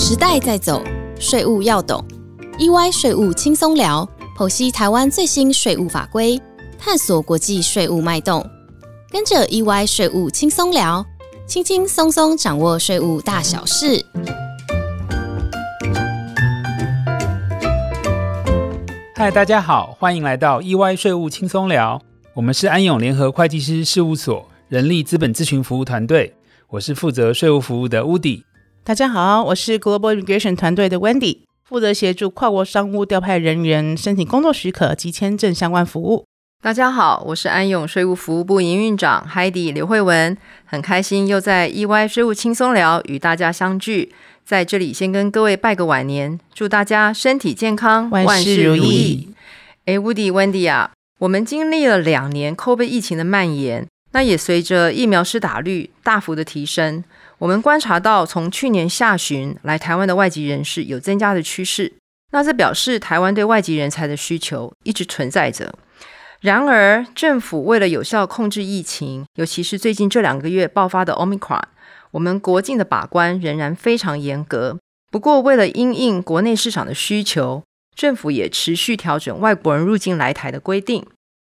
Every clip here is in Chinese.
时代在走，税务要懂。EY 税务轻松聊，剖析台湾最新税务法规，探索国际税务脉动。跟着 EY 税务轻松聊，轻轻松松掌握税务大小事。嗨，大家好，欢迎来到 EY 税务轻松聊。我们是安永联合会计师事务所人力资本咨询服务团队，我是负责税务服务的 Woody。大家好，我是 Global Immigration 团队的 Wendy，负责协助跨国商务调派人员申请工作许可及签证相关服务。大家好，我是安永税务服务部营运长 Heidi 刘慧文，很开心又在 EY 税务轻松聊与大家相聚，在这里先跟各位拜个晚年，祝大家身体健康，万事如意。哎，Woody Wendy 啊，我们经历了两年 COVID 疫情的蔓延，那也随着疫苗施打率大幅的提升。我们观察到，从去年下旬来台湾的外籍人士有增加的趋势，那这表示台湾对外籍人才的需求一直存在着。然而，政府为了有效控制疫情，尤其是最近这两个月爆发的 Omicron，我们国境的把关仍然非常严格。不过，为了因应国内市场的需求，政府也持续调整外国人入境来台的规定。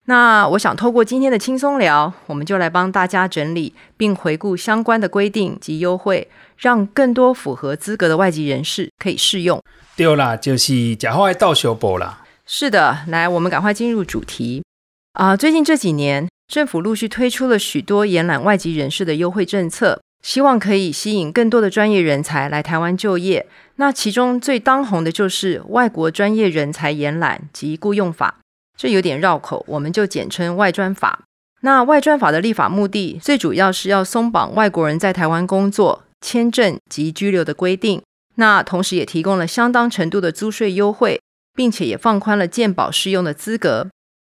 那我想透过今天的轻松聊，我们就来帮大家整理并回顾相关的规定及优惠，让更多符合资格的外籍人士可以适用。对啦，就是假话倒修补啦。是的，来，我们赶快进入主题啊！最近这几年，政府陆续推出了许多延揽外籍人士的优惠政策，希望可以吸引更多的专业人才来台湾就业。那其中最当红的就是外国专业人才延揽及雇用法。这有点绕口，我们就简称外专法。那外专法的立法目的，最主要是要松绑外国人在台湾工作、签证及居留的规定。那同时也提供了相当程度的租税优惠，并且也放宽了健保适用的资格。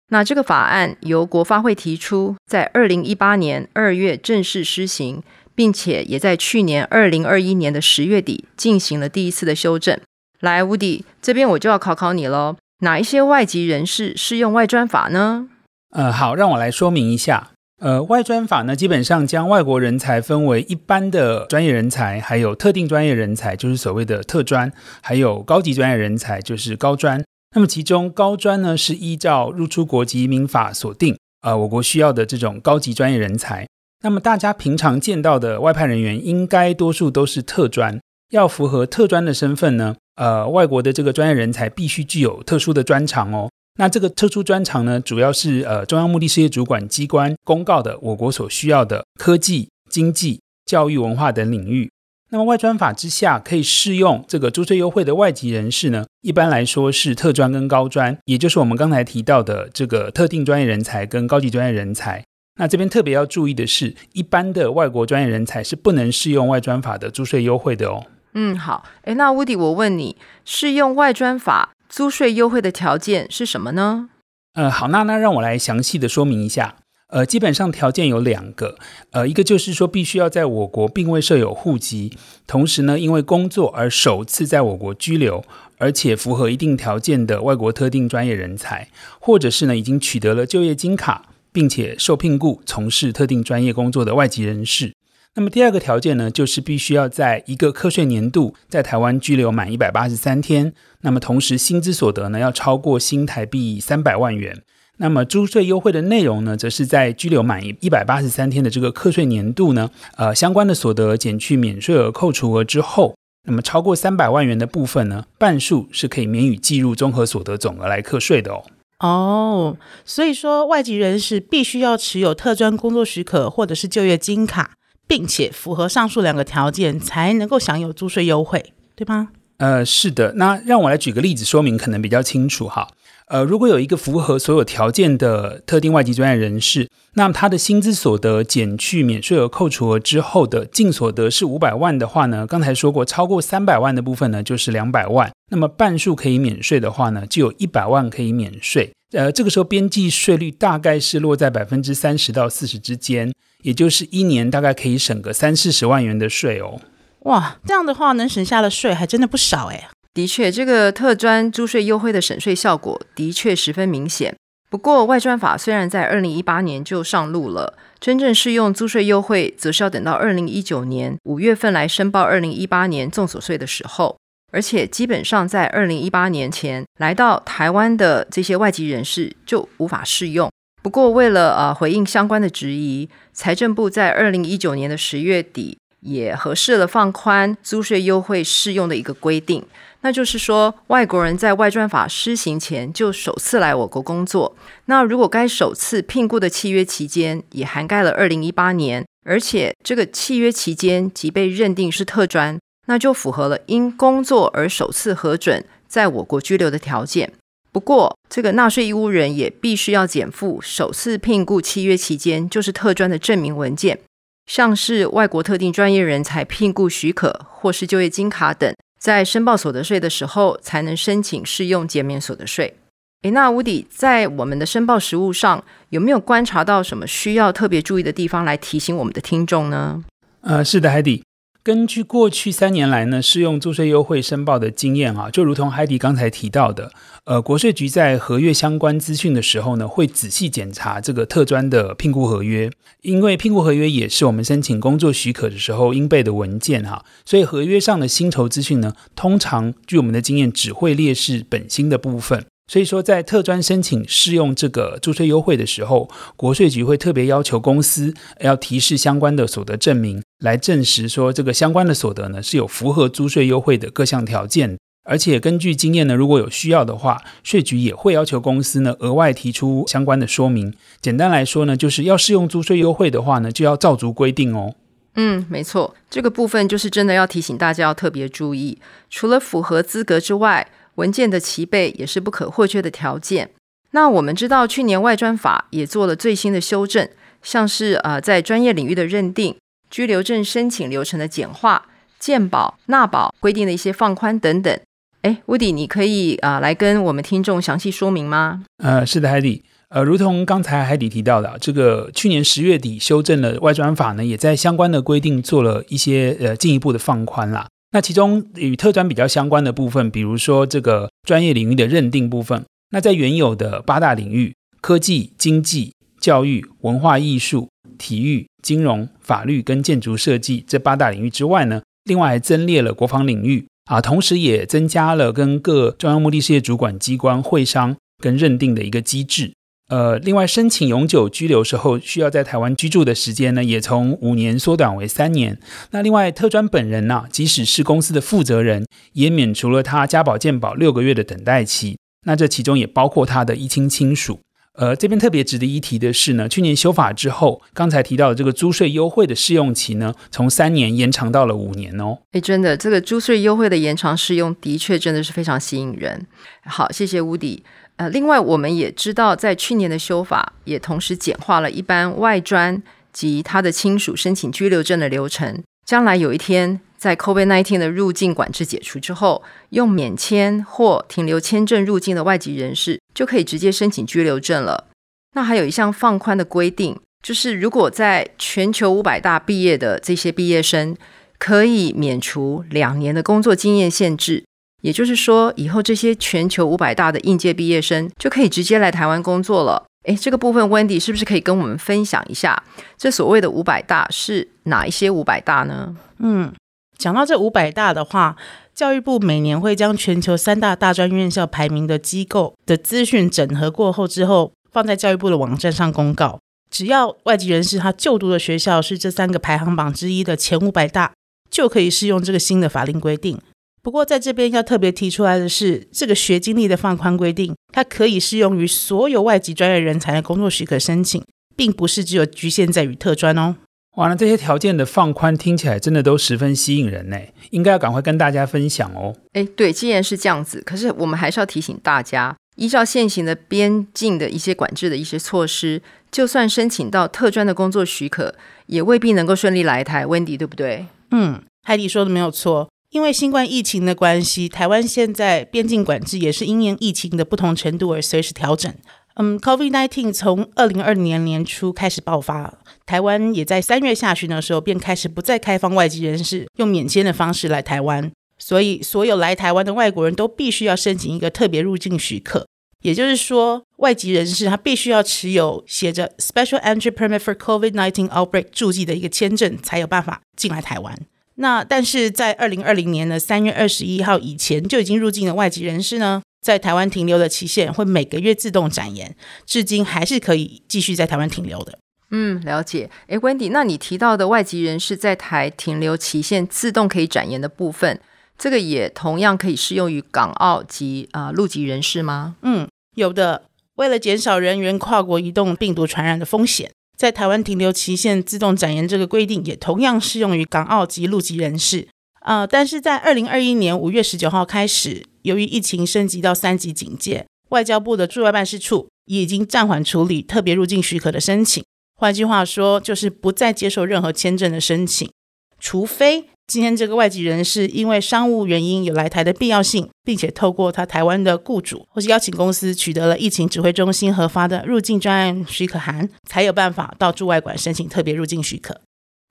那这个法案由国发会提出，在二零一八年二月正式施行，并且也在去年二零二一年的十月底进行了第一次的修正。来，乌迪这边我就要考考你喽。哪一些外籍人士适用外专法呢？呃，好，让我来说明一下。呃，外专法呢，基本上将外国人才分为一般的专业人才，还有特定专业人才，就是所谓的特专，还有高级专业人才，就是高专。那么其中高专呢，是依照入出国及移民法锁定，呃，我国需要的这种高级专业人才。那么大家平常见到的外派人员，应该多数都是特专，要符合特专的身份呢。呃，外国的这个专业人才必须具有特殊的专长哦。那这个特殊专长呢，主要是呃中央目的事业主管机关公告的我国所需要的科技、经济、教育、文化等领域。那么外专法之下可以适用这个租税优惠的外籍人士呢，一般来说是特专跟高专，也就是我们刚才提到的这个特定专业人才跟高级专业人才。那这边特别要注意的是，一般的外国专业人才是不能适用外专法的租税优惠的哦。嗯，好，哎，那 Woody，我问你，适用外专法租税优惠的条件是什么呢？呃，好，那那让我来详细的说明一下。呃，基本上条件有两个，呃，一个就是说必须要在我国并未设有户籍，同时呢，因为工作而首次在我国居留，而且符合一定条件的外国特定专业人才，或者是呢已经取得了就业金卡，并且受聘雇从事特定专业工作的外籍人士。那么第二个条件呢，就是必须要在一个课税年度在台湾居留满一百八十三天，那么同时薪资所得呢要超过新台币三百万元。那么租税优惠的内容呢，则是在居留满一一百八十三天的这个课税年度呢，呃相关的所得减去免税额扣除额之后，那么超过三百万元的部分呢，半数是可以免予计入综合所得总额来课税的哦。哦，所以说外籍人士必须要持有特专工作许可或者是就业金卡。并且符合上述两个条件，才能够享有租税优惠，对吗？呃，是的。那让我来举个例子说明，可能比较清楚哈。呃，如果有一个符合所有条件的特定外籍专业人士，那么他的薪资所得减去免税额扣除额之后的净所得是五百万的话呢，刚才说过，超过三百万的部分呢就是两百万。那么半数可以免税的话呢，就有一百万可以免税。呃，这个时候边际税率大概是落在百分之三十到四十之间。也就是一年大概可以省个三四十万元的税哦。哇，这样的话能省下的税还真的不少哎。的确，这个特专租税优惠的省税效果的确十分明显。不过，外专法虽然在二零一八年就上路了，真正适用租税优惠，则是要等到二零一九年五月份来申报二零一八年综所税的时候。而且，基本上在二零一八年前来到台湾的这些外籍人士就无法适用。不过，为了呃回应相关的质疑，财政部在二零一九年的十月底也核示了放宽租税优惠适用的一个规定。那就是说，外国人在外专法施行前就首次来我国工作。那如果该首次聘雇的契约期间也涵盖了二零一八年，而且这个契约期间即被认定是特专，那就符合了因工作而首次核准在我国居留的条件。不过，这个纳税义务人也必须要减负首次聘雇契约期间就是特专的证明文件，像是外国特定专业人才聘雇许可或是就业金卡等。在申报所得税的时候，才能申请适用减免所得税。诶，那吴迪在我们的申报实务上，有没有观察到什么需要特别注意的地方，来提醒我们的听众呢？呃，是的，海底。根据过去三年来呢，适用租税优惠申报的经验啊，就如同海迪刚才提到的，呃，国税局在核阅相关资讯的时候呢，会仔细检查这个特专的聘雇合约，因为聘雇合约也是我们申请工作许可的时候应备的文件哈，所以合约上的薪酬资讯呢，通常据我们的经验只会列示本薪的部分。所以说，在特专申请适用这个租税优惠的时候，国税局会特别要求公司要提示相关的所得证明，来证实说这个相关的所得呢是有符合租税优惠的各项条件。而且根据经验呢，如果有需要的话，税局也会要求公司呢额外提出相关的说明。简单来说呢，就是要适用租税优惠的话呢，就要照足规定哦。嗯，没错，这个部分就是真的要提醒大家要特别注意，除了符合资格之外。文件的齐备也是不可或缺的条件。那我们知道，去年外专法也做了最新的修正，像是呃在专业领域的认定、居留证申请流程的简化、健保纳保规定的一些放宽等等。哎，乌迪，你可以啊来跟我们听众详细说明吗？呃，是的，海底。呃，如同刚才海底提到的，这个去年十月底修正了外专法呢，也在相关的规定做了一些呃进一步的放宽啦。那其中与特专比较相关的部分，比如说这个专业领域的认定部分，那在原有的八大领域——科技、经济、教育、文化艺术、体育、金融、法律跟建筑设计这八大领域之外呢，另外还增列了国防领域啊，同时也增加了跟各中央目的事业主管机关会商跟认定的一个机制。呃，另外申请永久居留时候需要在台湾居住的时间呢，也从五年缩短为三年。那另外特专本人呢，即使是公司的负责人，也免除了他家保健保六个月的等待期。那这其中也包括他的一亲亲属。呃，这边特别值得一提的是呢，去年修法之后，刚才提到的这个租税优惠的试用期呢，从三年延长到了五年哦。哎，真的，这个租税优惠的延长适用的确真的是非常吸引人。好，谢谢乌迪。呃，另外我们也知道，在去年的修法也同时简化了一般外专及他的亲属申请居留证的流程。将来有一天，在 COVID-19 的入境管制解除之后，用免签或停留签证入境的外籍人士就可以直接申请居留证了。那还有一项放宽的规定，就是如果在全球五百大毕业的这些毕业生，可以免除两年的工作经验限制。也就是说，以后这些全球五百大的应届毕业生就可以直接来台湾工作了。诶，这个部分，Wendy 是不是可以跟我们分享一下，这所谓的五百大是哪一些五百大呢？嗯，讲到这五百大的话，教育部每年会将全球三大大专院校排名的机构的资讯整合过后之后，放在教育部的网站上公告。只要外籍人士他就读的学校是这三个排行榜之一的前五百大，就可以适用这个新的法令规定。不过，在这边要特别提出来的是，这个学经历的放宽规定，它可以适用于所有外籍专业人才的工作许可申请，并不是只有局限在于特专哦。完了这些条件的放宽听起来真的都十分吸引人呢，应该要赶快跟大家分享哦。哎，对，既然是这样子，可是我们还是要提醒大家，依照现行的边境的一些管制的一些措施，就算申请到特专的工作许可，也未必能够顺利来台。Wendy，对不对？嗯，海迪说的没有错。因为新冠疫情的关系，台湾现在边境管制也是因应疫情的不同程度而随时调整。嗯，COVID-19 从二零二零年年初开始爆发，台湾也在三月下旬的时候便开始不再开放外籍人士用免签的方式来台湾，所以所有来台湾的外国人都必须要申请一个特别入境许可。也就是说，外籍人士他必须要持有写着 Special Entry Permit for COVID-19 Outbreak 注记的一个签证，才有办法进来台湾。那但是在二零二零年的三月二十一号以前就已经入境的外籍人士呢，在台湾停留的期限会每个月自动展延，至今还是可以继续在台湾停留的。嗯，了解。诶 w e n d y 那你提到的外籍人士在台停留期限自动可以展延的部分，这个也同样可以适用于港澳及啊陆籍人士吗？嗯，有的。为了减少人员跨国移动病毒传染的风险，在台湾停留期限自动展延这个规定也同样适用于港澳及陆籍人士。呃，但是在二零二一年五月十九号开始，由于疫情升级到三级警戒，外交部的驻外办事处已经暂缓处理特别入境许可的申请。换句话说，就是不再接受任何签证的申请，除非今天这个外籍人士因为商务原因有来台的必要性，并且透过他台湾的雇主或是邀请公司取得了疫情指挥中心核发的入境专案许可函，才有办法到驻外馆申请特别入境许可。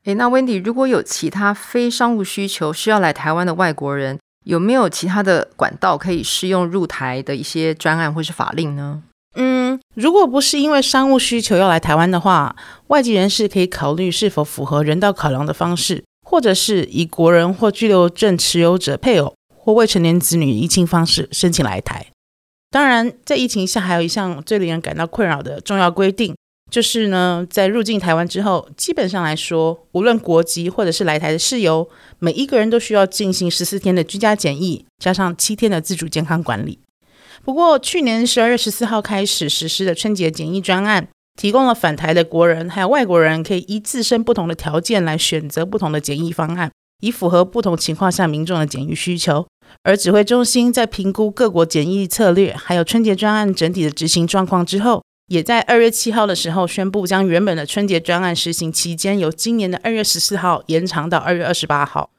诶，那 Wendy，如果有其他非商务需求需要来台湾的外国人，有没有其他的管道可以适用入台的一些专案或是法令呢？嗯，如果不是因为商务需求要来台湾的话，外籍人士可以考虑是否符合人道考量的方式，或者是以国人或居留证持有者配偶或未成年子女移亲方式申请来台。当然，在疫情下，还有一项最令人感到困扰的重要规定，就是呢，在入境台湾之后，基本上来说，无论国籍或者是来台的事由，每一个人都需要进行十四天的居家检疫，加上七天的自主健康管理。不过，去年十二月十四号开始实施的春节检疫专案，提供了返台的国人还有外国人可以依自身不同的条件来选择不同的检疫方案，以符合不同情况下民众的检疫需求。而指挥中心在评估各国检疫策略，还有春节专案整体的执行状况之后，也在二月七号的时候宣布，将原本的春节专案实行期间由今年的二月十四号延长到二月二十八号。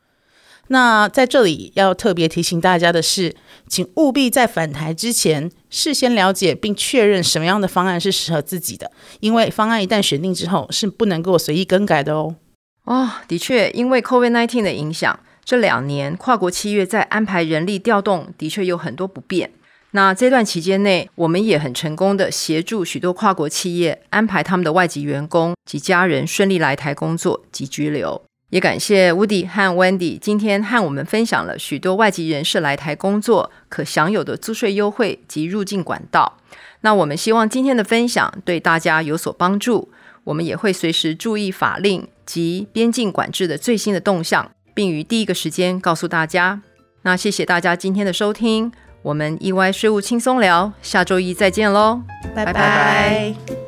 那在这里要特别提醒大家的是，请务必在返台之前事先了解并确认什么样的方案是适合自己的，因为方案一旦选定之后是不能够随意更改的哦。哦，的确，因为 COVID-19 的影响，这两年跨国企业在安排人力调动的确有很多不便。那这段期间内，我们也很成功的协助许多跨国企业安排他们的外籍员工及家人顺利来台工作及居留。也感谢 Woody 和 Wendy 今天和我们分享了许多外籍人士来台工作可享有的租税优惠及入境管道。那我们希望今天的分享对大家有所帮助。我们也会随时注意法令及边境管制的最新的动向，并于第一个时间告诉大家。那谢谢大家今天的收听，我们 EY 税务轻松聊，下周一再见喽，拜拜。